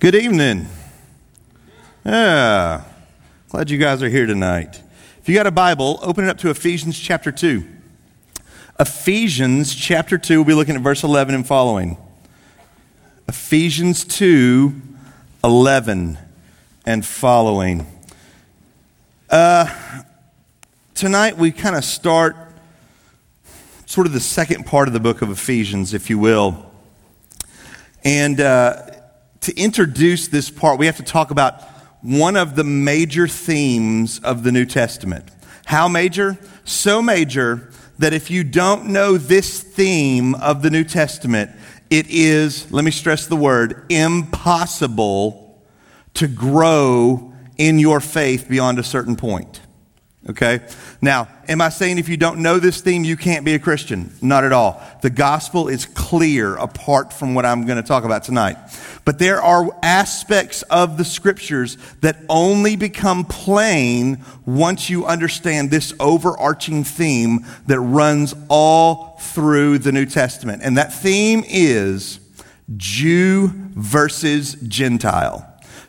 Good evening. Yeah, glad you guys are here tonight. If you got a Bible, open it up to Ephesians chapter 2. Ephesians chapter 2, we'll be looking at verse 11 and following. Ephesians 2, 11 and following. Uh, tonight we kind of start sort of the second part of the book of Ephesians, if you will. And uh, to introduce this part, we have to talk about one of the major themes of the New Testament. How major? So major that if you don't know this theme of the New Testament, it is, let me stress the word, impossible to grow in your faith beyond a certain point. Okay? Now, am I saying if you don't know this theme, you can't be a Christian? Not at all. The gospel is clear apart from what I'm going to talk about tonight. But there are aspects of the scriptures that only become plain once you understand this overarching theme that runs all through the New Testament. And that theme is Jew versus Gentile.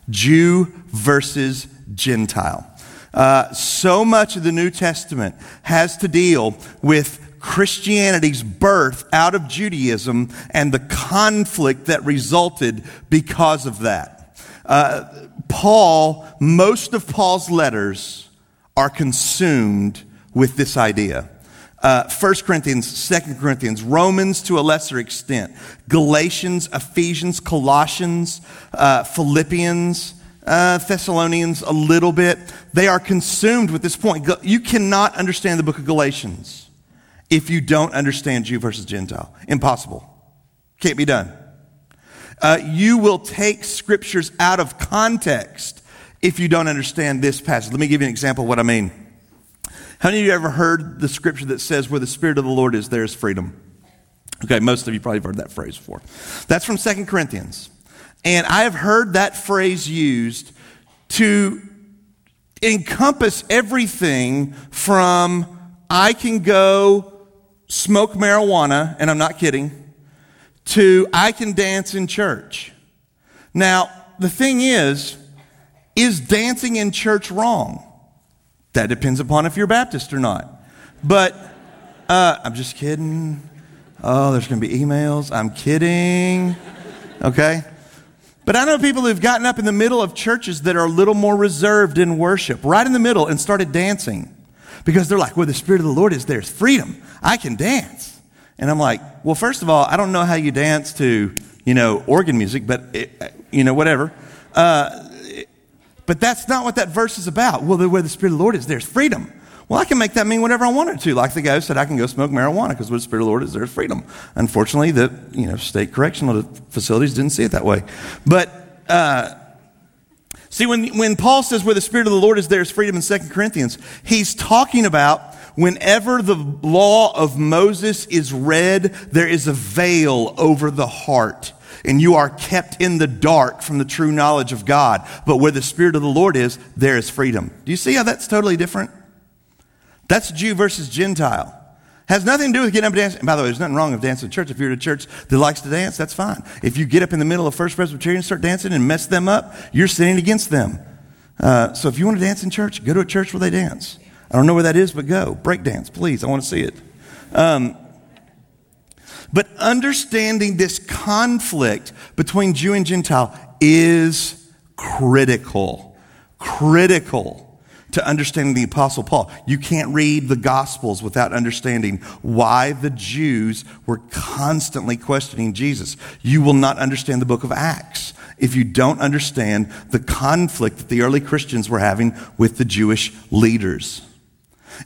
Jew versus Gentile. Uh, so much of the New Testament has to deal with Christianity's birth out of Judaism and the conflict that resulted because of that. Uh, Paul, most of Paul's letters are consumed with this idea. Uh, 1 Corinthians, 2 Corinthians, Romans to a lesser extent, Galatians, Ephesians, Colossians, uh, Philippians, uh, Thessalonians a little bit. They are consumed with this point. You cannot understand the book of Galatians if you don't understand Jew versus Gentile. Impossible. Can't be done. Uh, you will take scriptures out of context if you don't understand this passage. Let me give you an example of what I mean. How many of you ever heard the scripture that says, Where the Spirit of the Lord is, there is freedom? Okay, most of you probably have heard that phrase before. That's from Second Corinthians. And I have heard that phrase used to encompass everything from I can go smoke marijuana, and I'm not kidding, to I can dance in church. Now, the thing is, is dancing in church wrong? That depends upon if you're Baptist or not. But uh, I'm just kidding. Oh, there's going to be emails. I'm kidding. Okay? But I know people who've gotten up in the middle of churches that are a little more reserved in worship, right in the middle, and started dancing. Because they're like, where the Spirit of the Lord is, there's freedom. I can dance. And I'm like, well, first of all, I don't know how you dance to, you know, organ music, but, it, you know, whatever. Uh, but that's not what that verse is about. Well, where the Spirit of the Lord is, there's freedom. Well, I can make that mean whatever I wanted to. Like the guy who said, I can go smoke marijuana because the Spirit of the Lord is, there's freedom. Unfortunately, the you know state correctional facilities didn't see it that way. But uh, see, when when Paul says where the Spirit of the Lord is, there's freedom in Second Corinthians, he's talking about whenever the law of Moses is read, there is a veil over the heart and you are kept in the dark from the true knowledge of God. But where the Spirit of the Lord is, there is freedom. Do you see how that's totally different? That's Jew versus Gentile. Has nothing to do with getting up and dancing. By the way, there's nothing wrong with dancing in church. If you're at a church that likes to dance, that's fine. If you get up in the middle of First Presbyterian and start dancing and mess them up, you're sinning against them. Uh, so if you want to dance in church, go to a church where they dance. I don't know where that is, but go. Break dance, please. I want to see it. Um, but understanding this conflict between Jew and Gentile is critical. Critical to understanding the Apostle Paul. You can't read the Gospels without understanding why the Jews were constantly questioning Jesus. You will not understand the book of Acts if you don't understand the conflict that the early Christians were having with the Jewish leaders.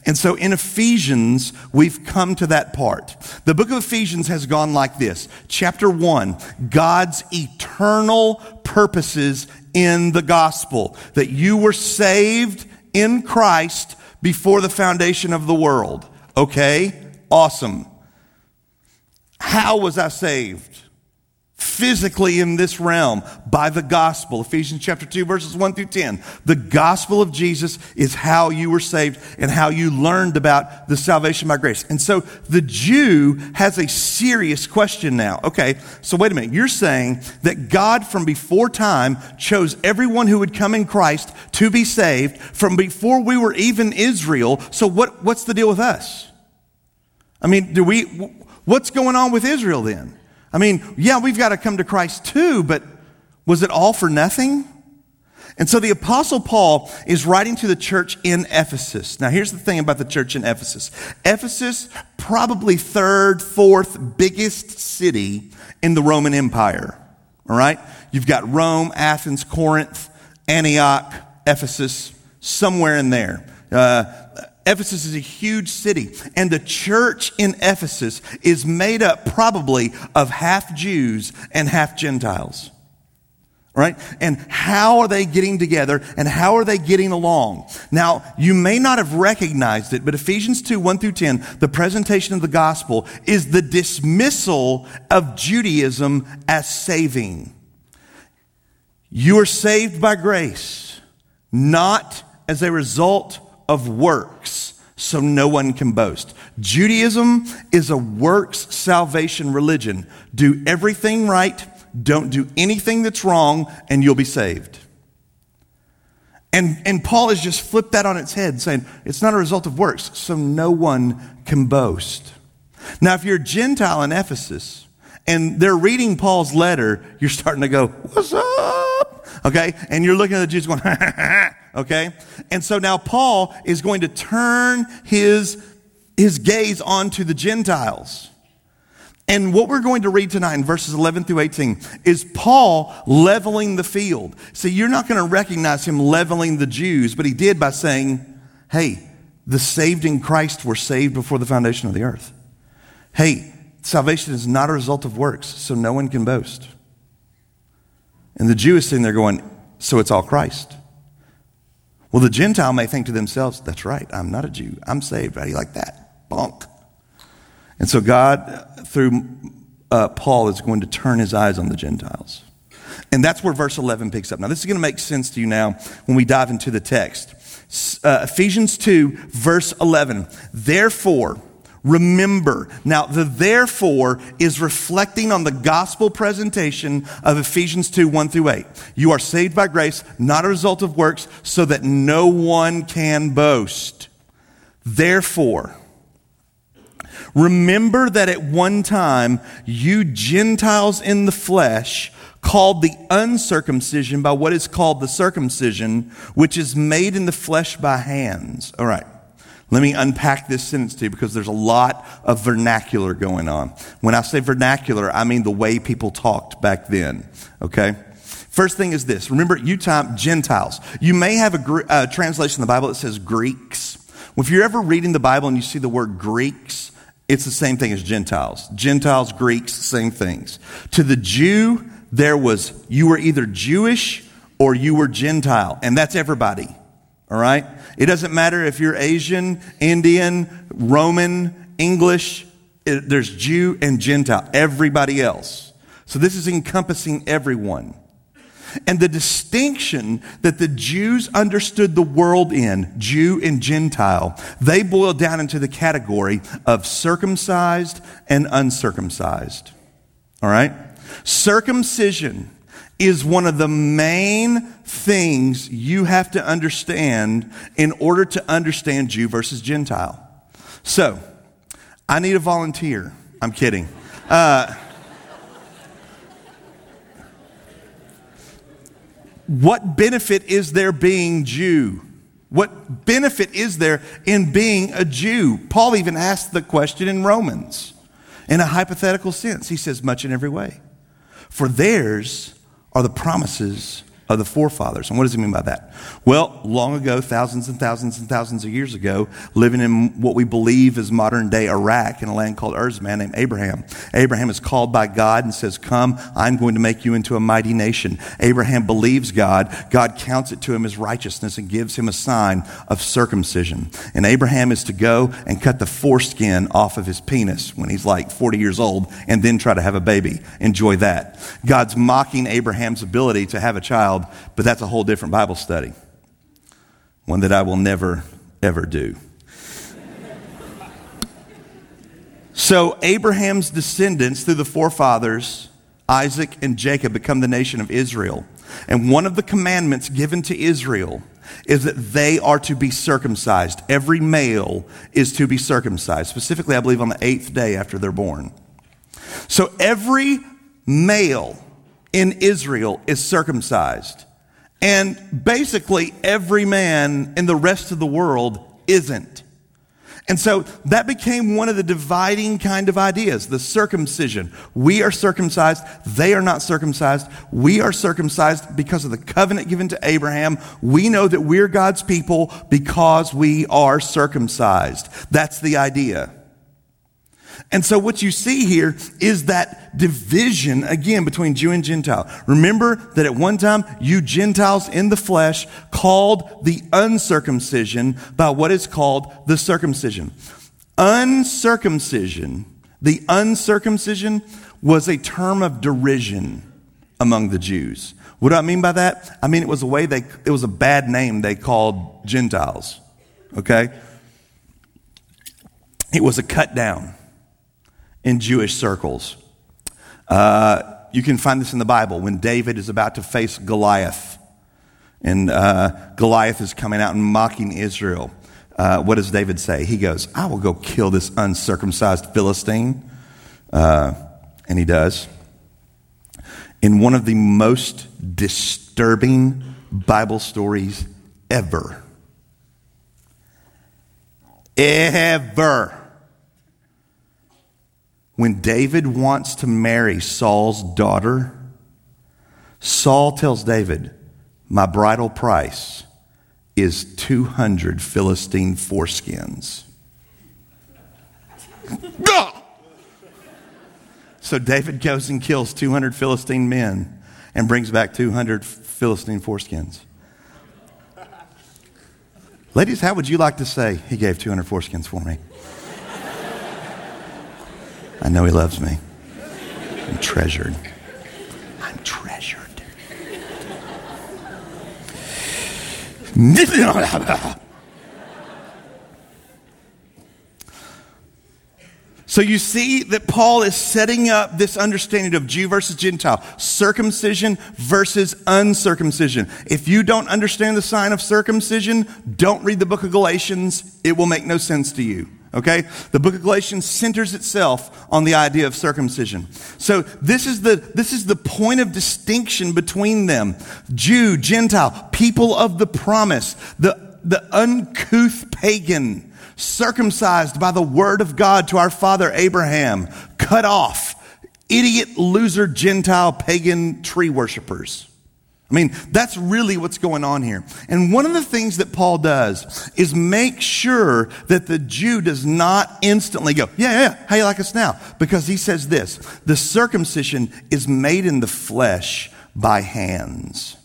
And so in Ephesians, we've come to that part. The book of Ephesians has gone like this. Chapter one, God's eternal purposes in the gospel. That you were saved in Christ before the foundation of the world. Okay? Awesome. How was I saved? Physically in this realm by the gospel. Ephesians chapter 2 verses 1 through 10. The gospel of Jesus is how you were saved and how you learned about the salvation by grace. And so the Jew has a serious question now. Okay, so wait a minute. You're saying that God from before time chose everyone who would come in Christ to be saved from before we were even Israel. So what, what's the deal with us? I mean, do we, what's going on with Israel then? I mean, yeah, we've got to come to Christ too, but was it all for nothing? And so the apostle Paul is writing to the church in Ephesus. Now here's the thing about the church in Ephesus. Ephesus, probably third, fourth biggest city in the Roman Empire. All right? You've got Rome, Athens, Corinth, Antioch, Ephesus, somewhere in there. Uh, Ephesus is a huge city, and the church in Ephesus is made up probably of half Jews and half Gentiles. Right? And how are they getting together and how are they getting along? Now, you may not have recognized it, but Ephesians 2, 1 through 10, the presentation of the gospel is the dismissal of Judaism as saving. You are saved by grace, not as a result of works, so no one can boast. Judaism is a works salvation religion. Do everything right, don't do anything that's wrong, and you'll be saved. And, and Paul has just flipped that on its head, saying it's not a result of works, so no one can boast. Now, if you're a Gentile in Ephesus and they're reading Paul's letter, you're starting to go, What's up? Okay? And you're looking at the Jews going, Okay? And so now Paul is going to turn his, his gaze onto the Gentiles. And what we're going to read tonight in verses 11 through 18 is Paul leveling the field. See, you're not going to recognize him leveling the Jews, but he did by saying, hey, the saved in Christ were saved before the foundation of the earth. Hey, salvation is not a result of works, so no one can boast. And the Jew is sitting there going, so it's all Christ. Well, the Gentile may think to themselves, that's right, I'm not a Jew. I'm saved. How do you like that? Bonk. And so God, through uh, Paul, is going to turn his eyes on the Gentiles. And that's where verse 11 picks up. Now, this is going to make sense to you now when we dive into the text. Uh, Ephesians 2, verse 11. Therefore, Remember. Now, the therefore is reflecting on the gospel presentation of Ephesians 2 1 through 8. You are saved by grace, not a result of works, so that no one can boast. Therefore, remember that at one time you Gentiles in the flesh called the uncircumcision by what is called the circumcision, which is made in the flesh by hands. All right. Let me unpack this sentence to you because there's a lot of vernacular going on. When I say vernacular, I mean the way people talked back then. Okay? First thing is this. Remember, you type Gentiles. You may have a uh, translation in the Bible that says Greeks. If you're ever reading the Bible and you see the word Greeks, it's the same thing as Gentiles. Gentiles, Greeks, same things. To the Jew, there was, you were either Jewish or you were Gentile, and that's everybody. All right? It doesn't matter if you're Asian, Indian, Roman, English, it, there's Jew and Gentile, everybody else. So this is encompassing everyone. And the distinction that the Jews understood the world in, Jew and Gentile, they boiled down into the category of circumcised and uncircumcised. All right? Circumcision is one of the main things you have to understand in order to understand Jew versus Gentile. So, I need a volunteer. I'm kidding. Uh, what benefit is there being Jew? What benefit is there in being a Jew? Paul even asked the question in Romans in a hypothetical sense. He says, much in every way. For theirs are the promises of the forefathers. And what does he mean by that? Well, long ago, thousands and thousands and thousands of years ago, living in what we believe is modern day Iraq in a land called Ur, a man named Abraham. Abraham is called by God and says, Come, I'm going to make you into a mighty nation. Abraham believes God. God counts it to him as righteousness and gives him a sign of circumcision. And Abraham is to go and cut the foreskin off of his penis when he's like 40 years old and then try to have a baby. Enjoy that. God's mocking Abraham's ability to have a child child, but that's a whole different Bible study. One that I will never, ever do. so, Abraham's descendants through the forefathers, Isaac and Jacob, become the nation of Israel. And one of the commandments given to Israel is that they are to be circumcised. Every male is to be circumcised, specifically, I believe, on the eighth day after they're born. So, every male in Israel is circumcised. And basically, every man in the rest of the world isn't. And so that became one of the dividing kind of ideas, the circumcision. We are circumcised, they are not circumcised. We are circumcised because of the covenant given to Abraham. We know that we're God's people because we are circumcised. That's the idea. And so what you see here is that division again between Jew and Gentile. Remember that at one time you Gentiles in the flesh called the uncircumcision by what is called the circumcision. Uncircumcision, the uncircumcision was a term of derision among the Jews. What do I mean by that? I mean it was a way they it was a bad name they called Gentiles. Okay? It was a cut down in Jewish circles. Uh, you can find this in the Bible when David is about to face Goliath. And uh, Goliath is coming out and mocking Israel. Uh, what does David say? He goes, I will go kill this uncircumcised Philistine. Uh, and he does. In one of the most disturbing Bible stories ever. Ever when David wants to marry Saul's daughter, Saul tells David, My bridal price is 200 Philistine foreskins. so David goes and kills 200 Philistine men and brings back 200 Philistine foreskins. Ladies, how would you like to say, He gave 200 foreskins for me? I know He loves me. I'm treasured. I'm treasured. So you see that Paul is setting up this understanding of Jew versus Gentile, circumcision versus uncircumcision. If you don't understand the sign of circumcision, don't read the book of Galatians. It will make no sense to you. Okay? The book of Galatians centers itself on the idea of circumcision. So this is the, this is the point of distinction between them. Jew, Gentile, people of the promise, the, the uncouth pagan, circumcised by the word of God to our father Abraham, cut off, idiot, loser, Gentile, pagan tree worshippers. I mean, that's really what's going on here. And one of the things that Paul does is make sure that the Jew does not instantly go, yeah, yeah, how you like us now? Because he says this, the circumcision is made in the flesh by hands.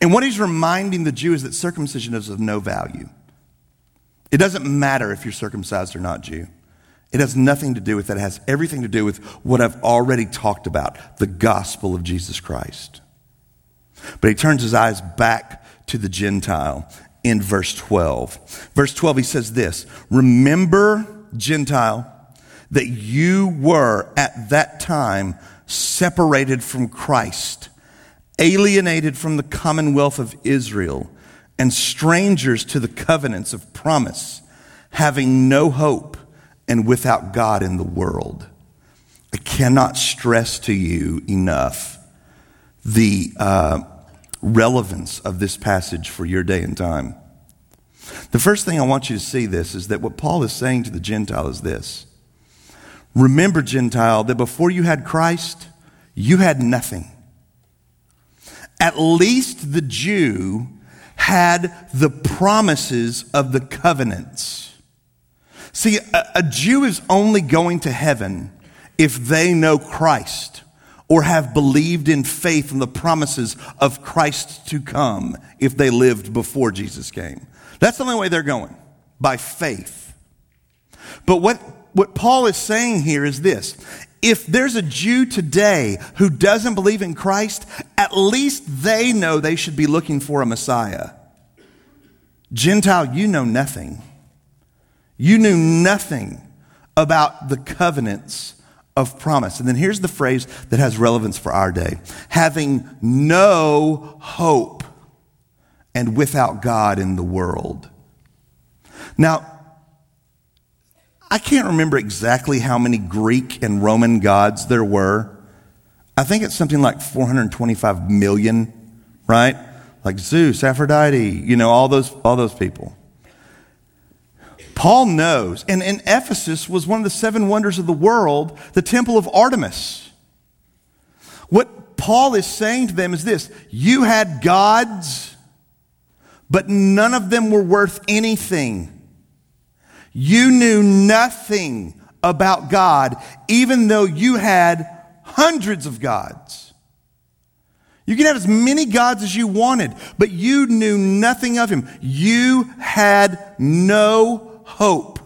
And what he's reminding the Jew is that circumcision is of no value. It doesn't matter if you're circumcised or not Jew. It has nothing to do with that. It has everything to do with what I've already talked about, the gospel of Jesus Christ. But he turns his eyes back to the Gentile in verse 12. Verse 12, he says this Remember, Gentile, that you were at that time separated from Christ, alienated from the commonwealth of Israel, and strangers to the covenants of promise, having no hope and without God in the world. I cannot stress to you enough the uh, relevance of this passage for your day and time. The first thing I want you to see this is that what Paul is saying to the Gentile is this. Remember, Gentile, that before you had Christ, you had nothing. at least the Jew had the promises of the covenants. See, a, a, Jew is only going to heaven if they know Christ or have believed in faith in the promises of Christ to come if they lived before Jesus came. That's the only way they're going, by faith. But what, what Paul is saying here is this if there's a Jew today who doesn't believe in Christ, at least they know they should be looking for a Messiah. Gentile, you know nothing. You knew nothing about the covenants of promise. And then here's the phrase that has relevance for our day having no hope and without God in the world. Now, I can't remember exactly how many Greek and Roman gods there were. I think it's something like 425 million, right? Like Zeus, Aphrodite, you know, all those, all those people. Paul knows, and in Ephesus was one of the seven wonders of the world, the temple of Artemis. What Paul is saying to them is this you had gods, but none of them were worth anything. You knew nothing about God, even though you had hundreds of gods. You could have as many gods as you wanted, but you knew nothing of Him. You had no hope.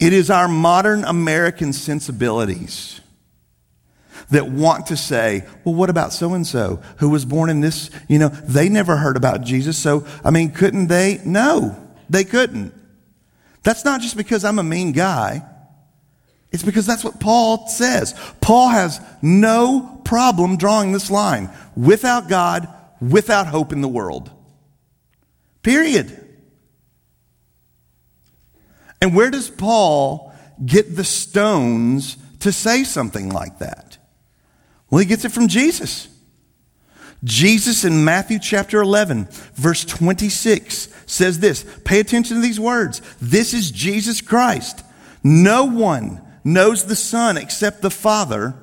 It is our modern American sensibilities that want to say, well, what about so and so who was born in this? You know, they never heard about Jesus. So, I mean, couldn't they? No. They couldn't. That's not just because I'm a mean guy. It's because that's what Paul says. Paul has no problem drawing this line. Without God, without hope in the world. Period. And where does Paul get the stones to say something like that? Well, he gets it from Jesus. Jesus in Matthew chapter 11, verse 26 says this. Pay attention to these words. This is Jesus Christ. No one knows the Son except the Father,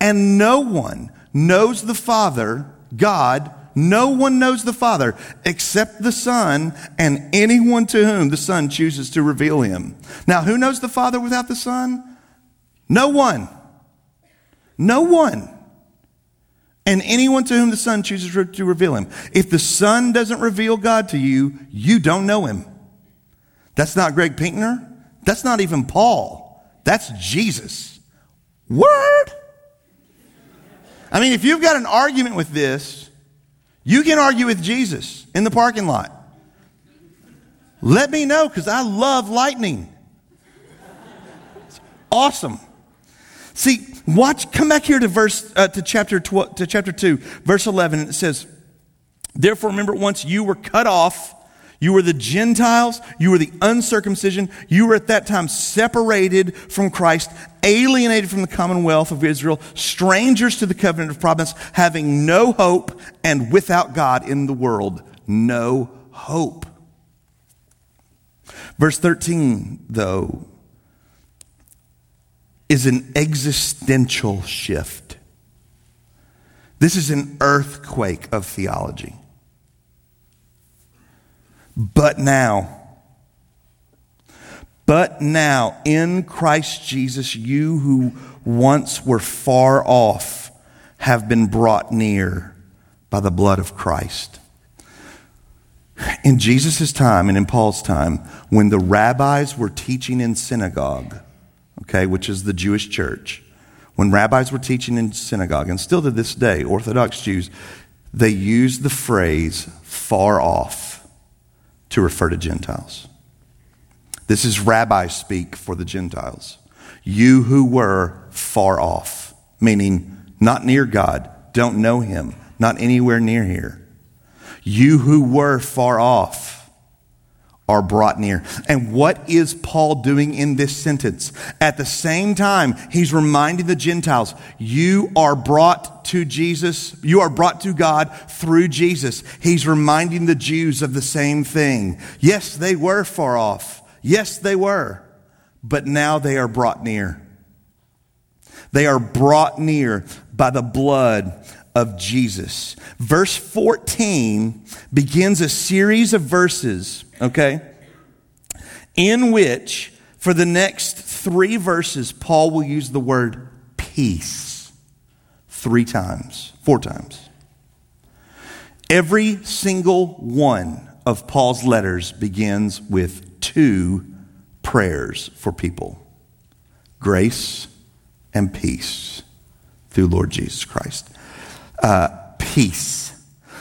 and no one knows the Father, God, no one knows the Father except the Son and anyone to whom the Son chooses to reveal him. Now, who knows the Father without the Son? No one. No one and anyone to whom the Son chooses to reveal him. If the Son doesn't reveal God to you, you don't know him. That's not Greg Pinkner. That's not even Paul. That's Jesus. Word. I mean, if you've got an argument with this, you can argue with Jesus in the parking lot. Let me know because I love lightning. It's awesome. See, watch, come back here to verse, uh, to chapter 12, to chapter 2, verse 11. and It says, Therefore, remember once you were cut off. You were the Gentiles. You were the uncircumcision. You were at that time separated from Christ, alienated from the commonwealth of Israel, strangers to the covenant of promise, having no hope and without God in the world. No hope. Verse 13, though, is an existential shift. This is an earthquake of theology. But now, but now, in Christ Jesus, you who once were far off have been brought near by the blood of Christ. In Jesus' time and in Paul's time, when the rabbis were teaching in synagogue, okay, which is the Jewish church, when rabbis were teaching in synagogue, and still to this day, Orthodox Jews, they use the phrase far off to refer to Gentiles. This is rabbi speak for the Gentiles. You who were far off, meaning not near God, don't know him, not anywhere near here. You who were far off are brought near. And what is Paul doing in this sentence? At the same time, he's reminding the Gentiles, you are brought to Jesus, you are brought to God through Jesus. He's reminding the Jews of the same thing. Yes, they were far off. Yes, they were. But now they are brought near. They are brought near by the blood of Jesus. Verse 14 begins a series of verses, okay, in which for the next three verses, Paul will use the word peace three times, four times. Every single one of Paul's letters begins with two prayers for people grace and peace through Lord Jesus Christ. Uh, peace.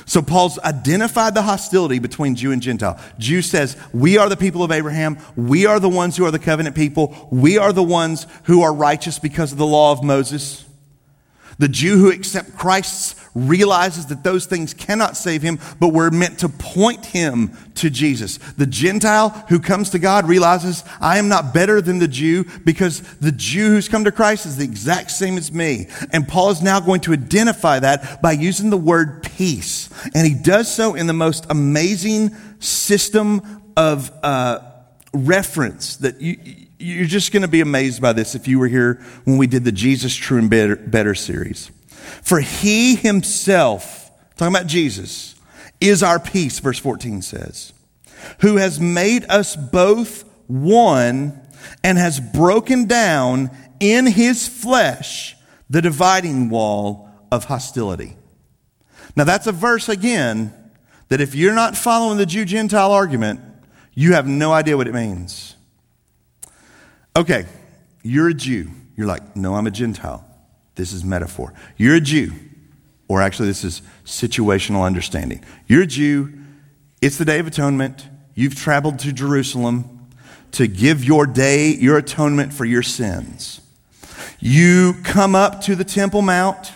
So Paul's identified the hostility between Jew and Gentile. Jew says, we are the people of Abraham. We are the ones who are the covenant people. We are the ones who are righteous because of the law of Moses. The Jew who accepts Christ realizes that those things cannot save him, but we're meant to point him to Jesus. The Gentile who comes to God realizes, I am not better than the Jew because the Jew who's come to Christ is the exact same as me. And Paul is now going to identify that by using the word peace. And he does so in the most amazing system of uh, reference that you, you're just going to be amazed by this if you were here when we did the Jesus True and Better, Better series. For he himself, talking about Jesus, is our peace, verse 14 says, who has made us both one and has broken down in his flesh the dividing wall of hostility. Now, that's a verse again that if you're not following the Jew Gentile argument, you have no idea what it means. Okay, you're a Jew. You're like, no, I'm a Gentile. This is metaphor. You're a Jew, or actually, this is situational understanding. You're a Jew. It's the Day of Atonement. You've traveled to Jerusalem to give your day, your atonement for your sins. You come up to the Temple Mount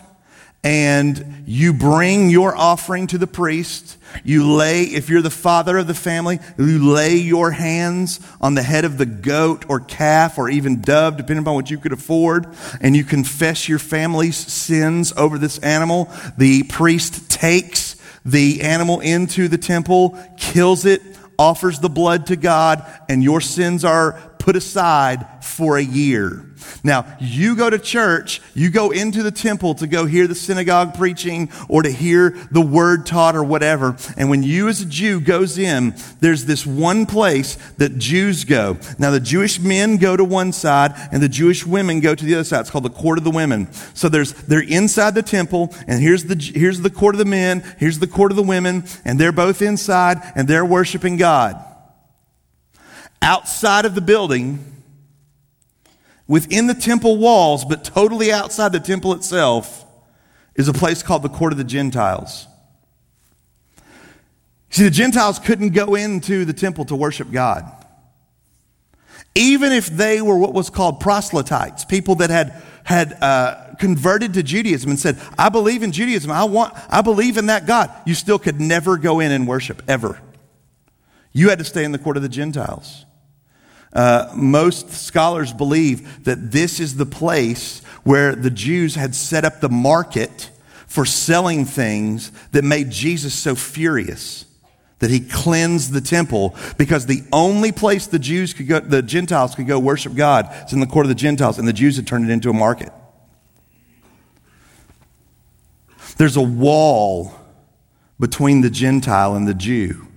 and you bring your offering to the priest. You lay, if you're the father of the family, you lay your hands on the head of the goat or calf or even dove, depending upon what you could afford, and you confess your family's sins over this animal. The priest takes the animal into the temple, kills it, offers the blood to God, and your sins are put aside for a year. Now, you go to church, you go into the temple to go hear the synagogue preaching or to hear the word taught or whatever. And when you as a Jew goes in, there's this one place that Jews go. Now, the Jewish men go to one side and the Jewish women go to the other side. It's called the court of the women. So there's, they're inside the temple and here's the, here's the court of the men, here's the court of the women, and they're both inside and they're worshiping God. Outside of the building, within the temple walls, but totally outside the temple itself, is a place called the Court of the Gentiles. See, the Gentiles couldn't go into the temple to worship God. Even if they were what was called proselytes, people that had, had uh, converted to Judaism and said, I believe in Judaism, I, want, I believe in that God, you still could never go in and worship, ever. You had to stay in the court of the Gentiles. Uh, most scholars believe that this is the place where the Jews had set up the market for selling things that made Jesus so furious that he cleansed the temple because the only place the Jews could go, the Gentiles could go worship God is in the court of the Gentiles, and the Jews had turned it into a market. There's a wall between the Gentile and the Jew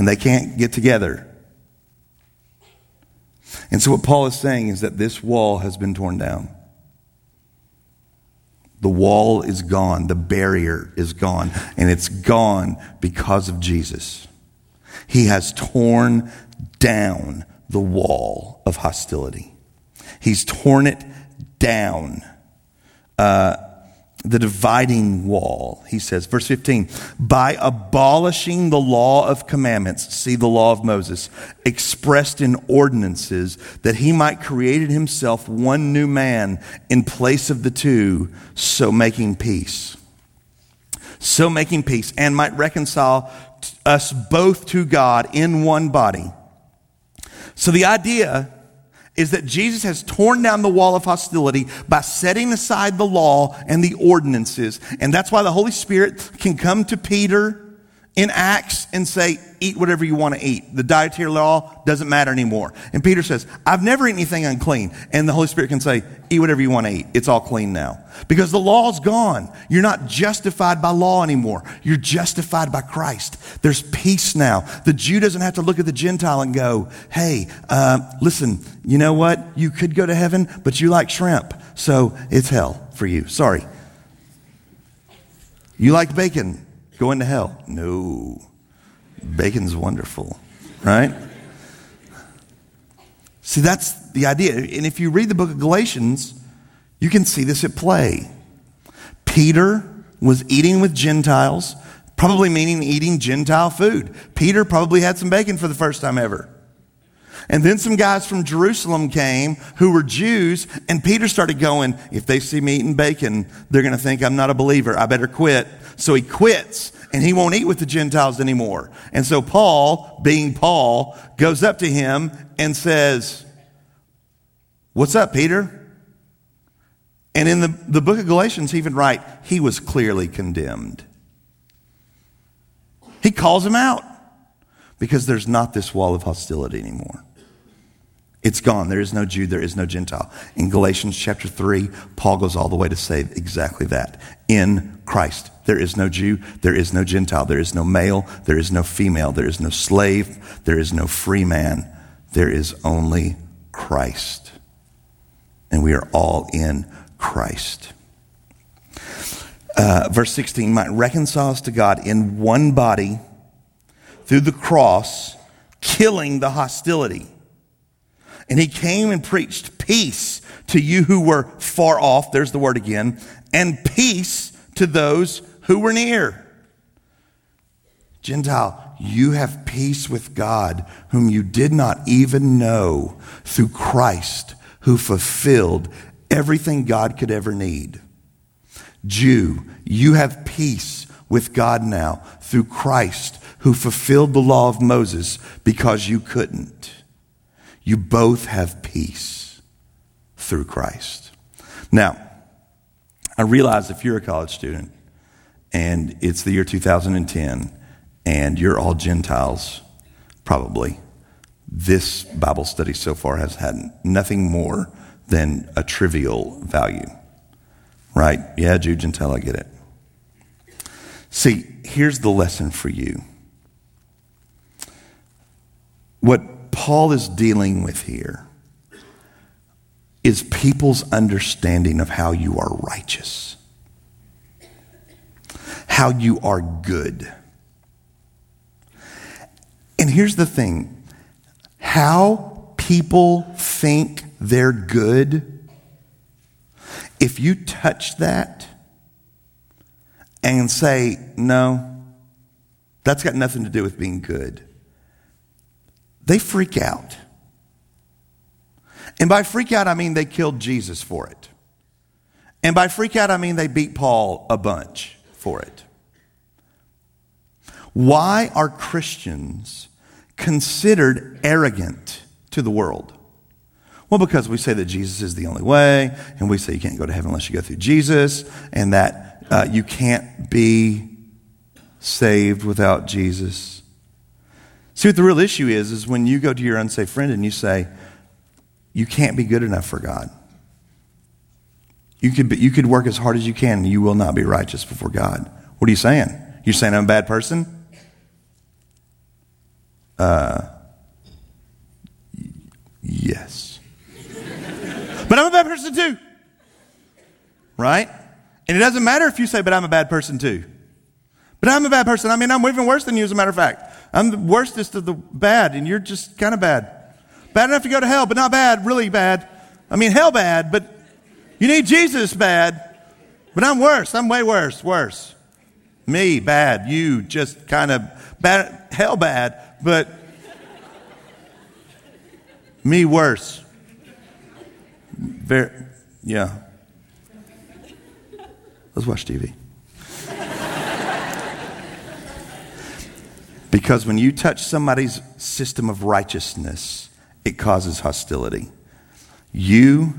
and they can't get together. And so, what Paul is saying is that this wall has been torn down. The wall is gone, the barrier is gone, and it's gone because of Jesus. He has torn down the wall of hostility, He's torn it down. Uh, the dividing wall, he says. Verse 15, by abolishing the law of commandments, see the law of Moses, expressed in ordinances, that he might create in himself one new man in place of the two, so making peace. So making peace, and might reconcile us both to God in one body. So the idea is that Jesus has torn down the wall of hostility by setting aside the law and the ordinances. And that's why the Holy Spirit can come to Peter in Acts and say, eat whatever you want to eat. The dietary law doesn't matter anymore. And Peter says, I've never eaten anything unclean. And the Holy Spirit can say, eat whatever you want to eat. It's all clean now. Because the law's gone. You're not justified by law anymore. You're justified by Christ. There's peace now. The Jew doesn't have to look at the Gentile and go, hey, uh, listen, you know what? You could go to heaven, but you like shrimp. So it's hell for you. Sorry. You like bacon going to hell? No. Bacon's wonderful, right? See, that's the idea. And if you read the book of Galatians, you can see this at play. Peter was eating with Gentiles, probably meaning eating Gentile food. Peter probably had some bacon for the first time ever. And then some guys from Jerusalem came who were Jews, and Peter started going, If they see me eating bacon, they're going to think I'm not a believer. I better quit. So he quits and he won't eat with the Gentiles anymore. And so Paul, being Paul, goes up to him and says, What's up, Peter? And in the, the book of Galatians, he even write, he was clearly condemned. He calls him out because there's not this wall of hostility anymore. It's gone. There is no Jew, there is no Gentile. In Galatians chapter 3, Paul goes all the way to say exactly that. In Christ, there is no Jew, there is no Gentile, there is no male, there is no female, there is no slave, there is no free man. There is only Christ. And we are all in Christ. Uh, verse 16 might reconcile us to God in one body through the cross, killing the hostility. And he came and preached peace to you who were far off, there's the word again, and peace to those who were near. Gentile, you have peace with God, whom you did not even know, through Christ, who fulfilled everything God could ever need. Jew, you have peace with God now through Christ, who fulfilled the law of Moses because you couldn't. You both have peace through Christ. Now, I realize if you're a college student and it's the year 2010 and you're all Gentiles, probably, this Bible study so far has had nothing more than a trivial value. Right? Yeah, Jew, Gentile, I get it. See, here's the lesson for you. What Paul is dealing with here is people's understanding of how you are righteous, how you are good. And here's the thing how people think they're good, if you touch that and say, no, that's got nothing to do with being good they freak out. And by freak out, I mean they killed Jesus for it. And by freak out, I mean they beat Paul a bunch for it. Why are Christians considered arrogant to the world? Well, because we say that Jesus is the only way, and we say you can't go to heaven unless you go through Jesus, and that uh, you can't be saved without Jesus. See what the real issue is, is when you go to your unsafe friend and you say, you can't be good enough for God. You could, you could work as hard as you can and you will not be righteous before God. What are you saying? You're saying I'm a bad person? Uh, yes. but I'm a bad person too. Right? And it doesn't matter if you say, but I'm a bad person too. But I'm a bad person. I mean, I'm even worse than you, as a matter of fact. I'm the worstest of the bad, and you're just kind of bad. Bad enough to go to hell, but not bad, really bad. I mean, hell bad, but you need Jesus bad. But I'm worse. I'm way worse, worse. Me, bad. You, just kind of bad, hell bad, but me worse. Very, yeah. Let's watch TV. Because when you touch somebody's system of righteousness, it causes hostility. You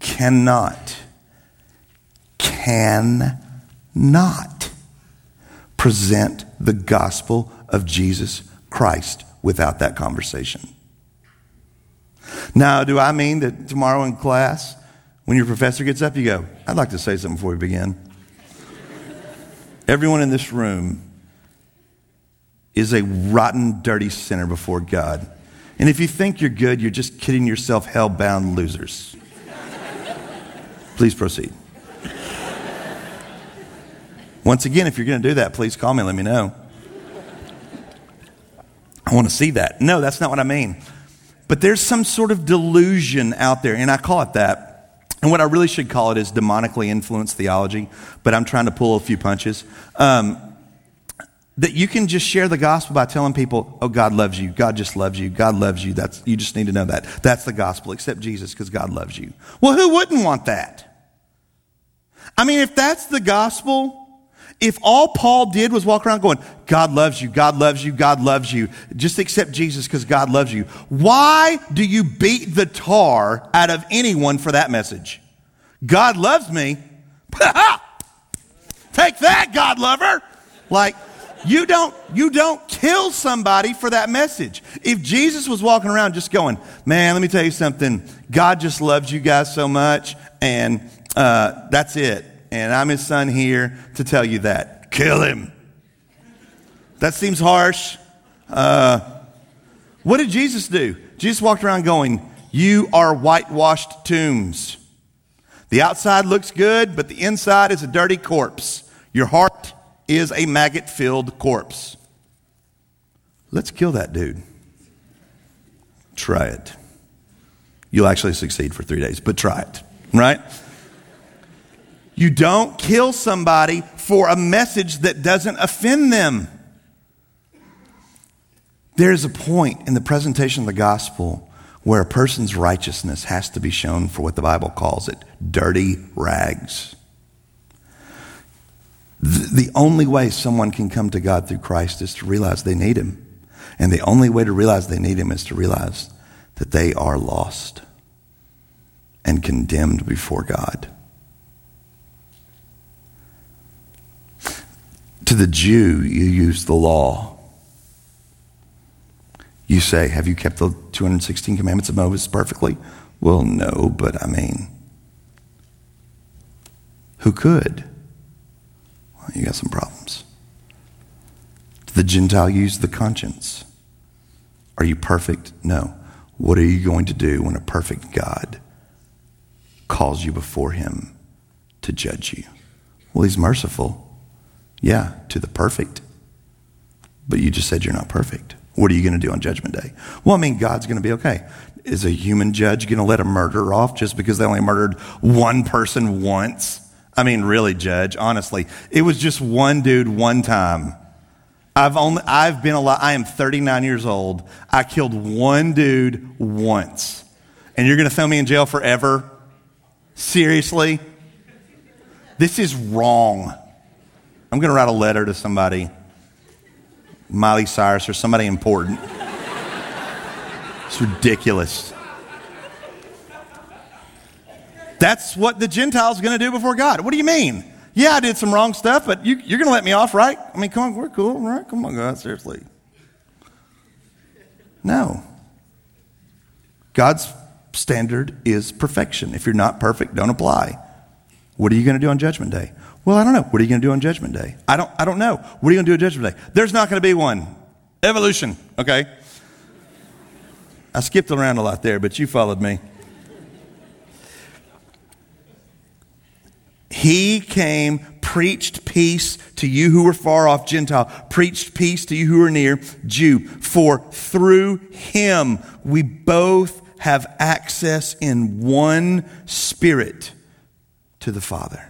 cannot, can not present the gospel of Jesus Christ without that conversation. Now, do I mean that tomorrow in class, when your professor gets up, you go, I'd like to say something before we begin? Everyone in this room is a rotten, dirty sinner before God. And if you think you're good, you're just kidding yourself, hell bound losers. Please proceed. Once again, if you're going to do that, please call me let me know. I want to see that. No, that's not what I mean. But there's some sort of delusion out there, and I call it that. And what I really should call it is demonically influenced theology, but I'm trying to pull a few punches. Um, that you can just share the gospel by telling people, oh, God loves you. God just loves you. God loves you. That's, you just need to know that. That's the gospel. Accept Jesus because God loves you. Well, who wouldn't want that? I mean, if that's the gospel, if all Paul did was walk around going, God loves you, God loves you, God loves you, just accept Jesus because God loves you, why do you beat the tar out of anyone for that message? God loves me. Take that, God lover. Like, you don't, you don't kill somebody for that message. If Jesus was walking around just going, man, let me tell you something. God just loves you guys so much, and uh, that's it and I'm his son here to tell you that. Kill him. That seems harsh. Uh, what did Jesus do? Jesus walked around going, You are whitewashed tombs. The outside looks good, but the inside is a dirty corpse. Your heart is a maggot filled corpse. Let's kill that dude. Try it. You'll actually succeed for three days, but try it, right? You don't kill somebody for a message that doesn't offend them. There's a point in the presentation of the gospel where a person's righteousness has to be shown for what the Bible calls it dirty rags. The only way someone can come to God through Christ is to realize they need Him. And the only way to realize they need Him is to realize that they are lost and condemned before God. To the Jew, you use the law. You say, Have you kept the 216 commandments of Moses perfectly? Well, no, but I mean, who could? Well, you got some problems. To the Gentile, use the conscience. Are you perfect? No. What are you going to do when a perfect God calls you before him to judge you? Well, he's merciful. Yeah, to the perfect. But you just said you're not perfect. What are you going to do on Judgment Day? Well, I mean, God's going to be okay. Is a human judge going to let a murderer off just because they only murdered one person once? I mean, really, Judge, honestly, it was just one dude one time. I've only, I've been alive, I am 39 years old. I killed one dude once. And you're going to throw me in jail forever? Seriously? This is wrong. I'm going to write a letter to somebody, Miley Cyrus or somebody important. it's ridiculous. That's what the Gentile's are going to do before God. What do you mean? Yeah, I did some wrong stuff, but you, are going to let me off, right? I mean, come on, we're cool, right? Come on, God, seriously. No. God's standard is perfection. If you're not perfect, don't apply. What are you going to do on Judgment Day? Well, I don't know. What are you going to do on Judgment Day? I don't, I don't know. What are you going to do on Judgment Day? There's not going to be one. Evolution, okay? I skipped around a lot there, but you followed me. He came, preached peace to you who were far off, Gentile, preached peace to you who are near, Jew. For through him we both have access in one spirit to the Father.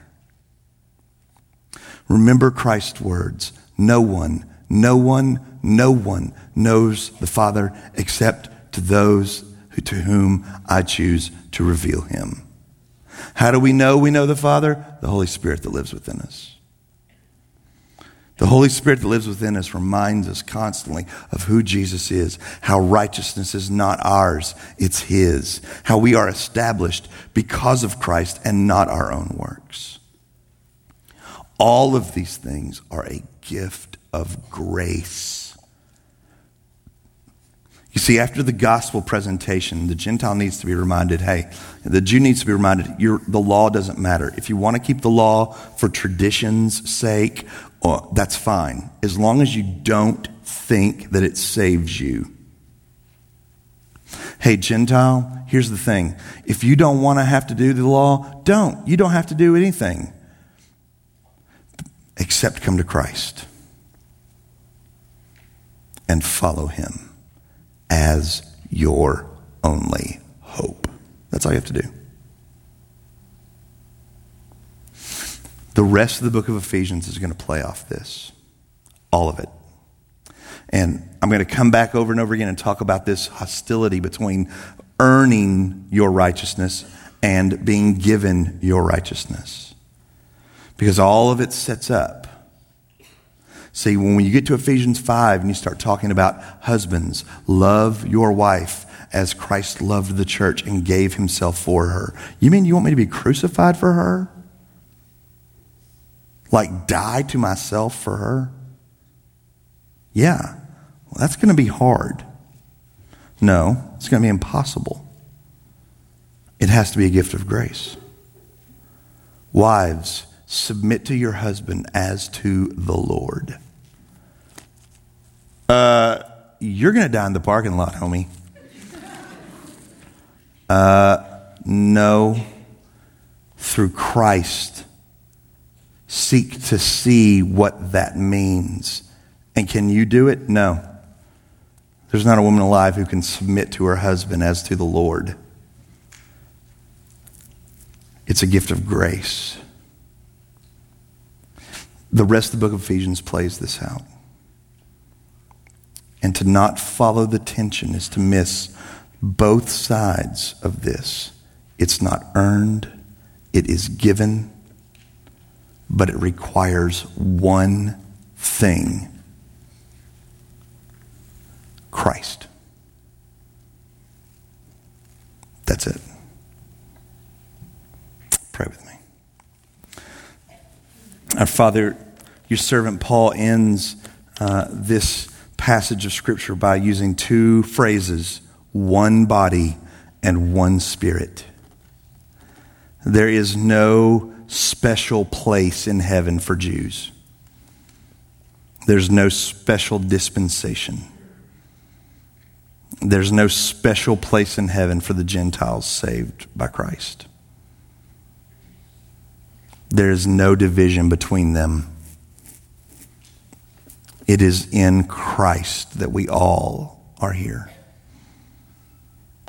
Remember Christ's words No one, no one, no one knows the Father except to those to whom I choose to reveal him. How do we know we know the Father? The Holy Spirit that lives within us. The Holy Spirit that lives within us reminds us constantly of who Jesus is, how righteousness is not ours, it's His, how we are established because of Christ and not our own works. All of these things are a gift of grace. You see, after the gospel presentation, the Gentile needs to be reminded hey, the Jew needs to be reminded the law doesn't matter. If you want to keep the law for tradition's sake, uh, that's fine, as long as you don't think that it saves you. Hey, Gentile, here's the thing. If you don't want to have to do the law, don't. You don't have to do anything except come to Christ and follow him as your only hope. That's all you have to do. The rest of the book of Ephesians is going to play off this. All of it. And I'm going to come back over and over again and talk about this hostility between earning your righteousness and being given your righteousness. Because all of it sets up. See, when you get to Ephesians 5 and you start talking about husbands, love your wife as Christ loved the church and gave himself for her. You mean you want me to be crucified for her? Like die to myself for her? Yeah. Well, that's going to be hard. No, it's going to be impossible. It has to be a gift of grace. Wives, submit to your husband as to the Lord. Uh, you're going to die in the parking lot, homie. Uh, no. Through Christ, seek to see what that means. And can you do it? No. There's not a woman alive who can submit to her husband as to the Lord. It's a gift of grace. The rest of the book of Ephesians plays this out. And to not follow the tension is to miss both sides of this. It's not earned, it is given, but it requires one thing Christ. That's it. Pray with me. Our Father, your servant Paul ends uh, this passage of Scripture by using two phrases one body and one spirit. There is no special place in heaven for Jews. There's no special dispensation. There's no special place in heaven for the Gentiles saved by Christ. There is no division between them. It is in Christ that we all are here.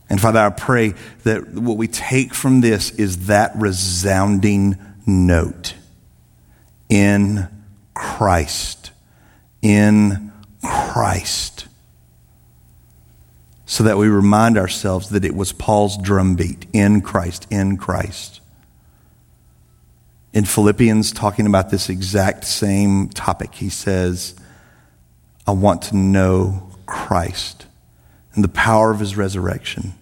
And Father, I pray that what we take from this is that resounding note in Christ. In Christ so that we remind ourselves that it was Paul's drumbeat in Christ, in Christ. In Philippians, talking about this exact same topic, he says, I want to know Christ and the power of his resurrection,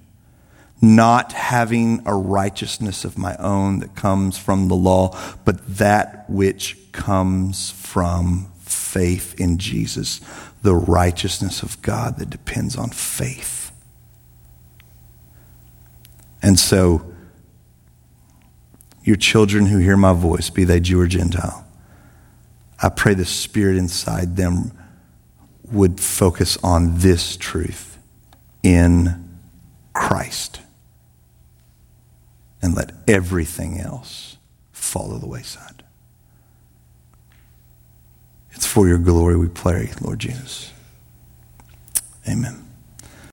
not having a righteousness of my own that comes from the law, but that which comes from faith in Jesus, the righteousness of God that depends on faith. And so, your children who hear my voice, be they Jew or Gentile, I pray the Spirit inside them would focus on this truth in Christ and let everything else fall to the wayside. It's for your glory we pray, Lord Jesus. Amen.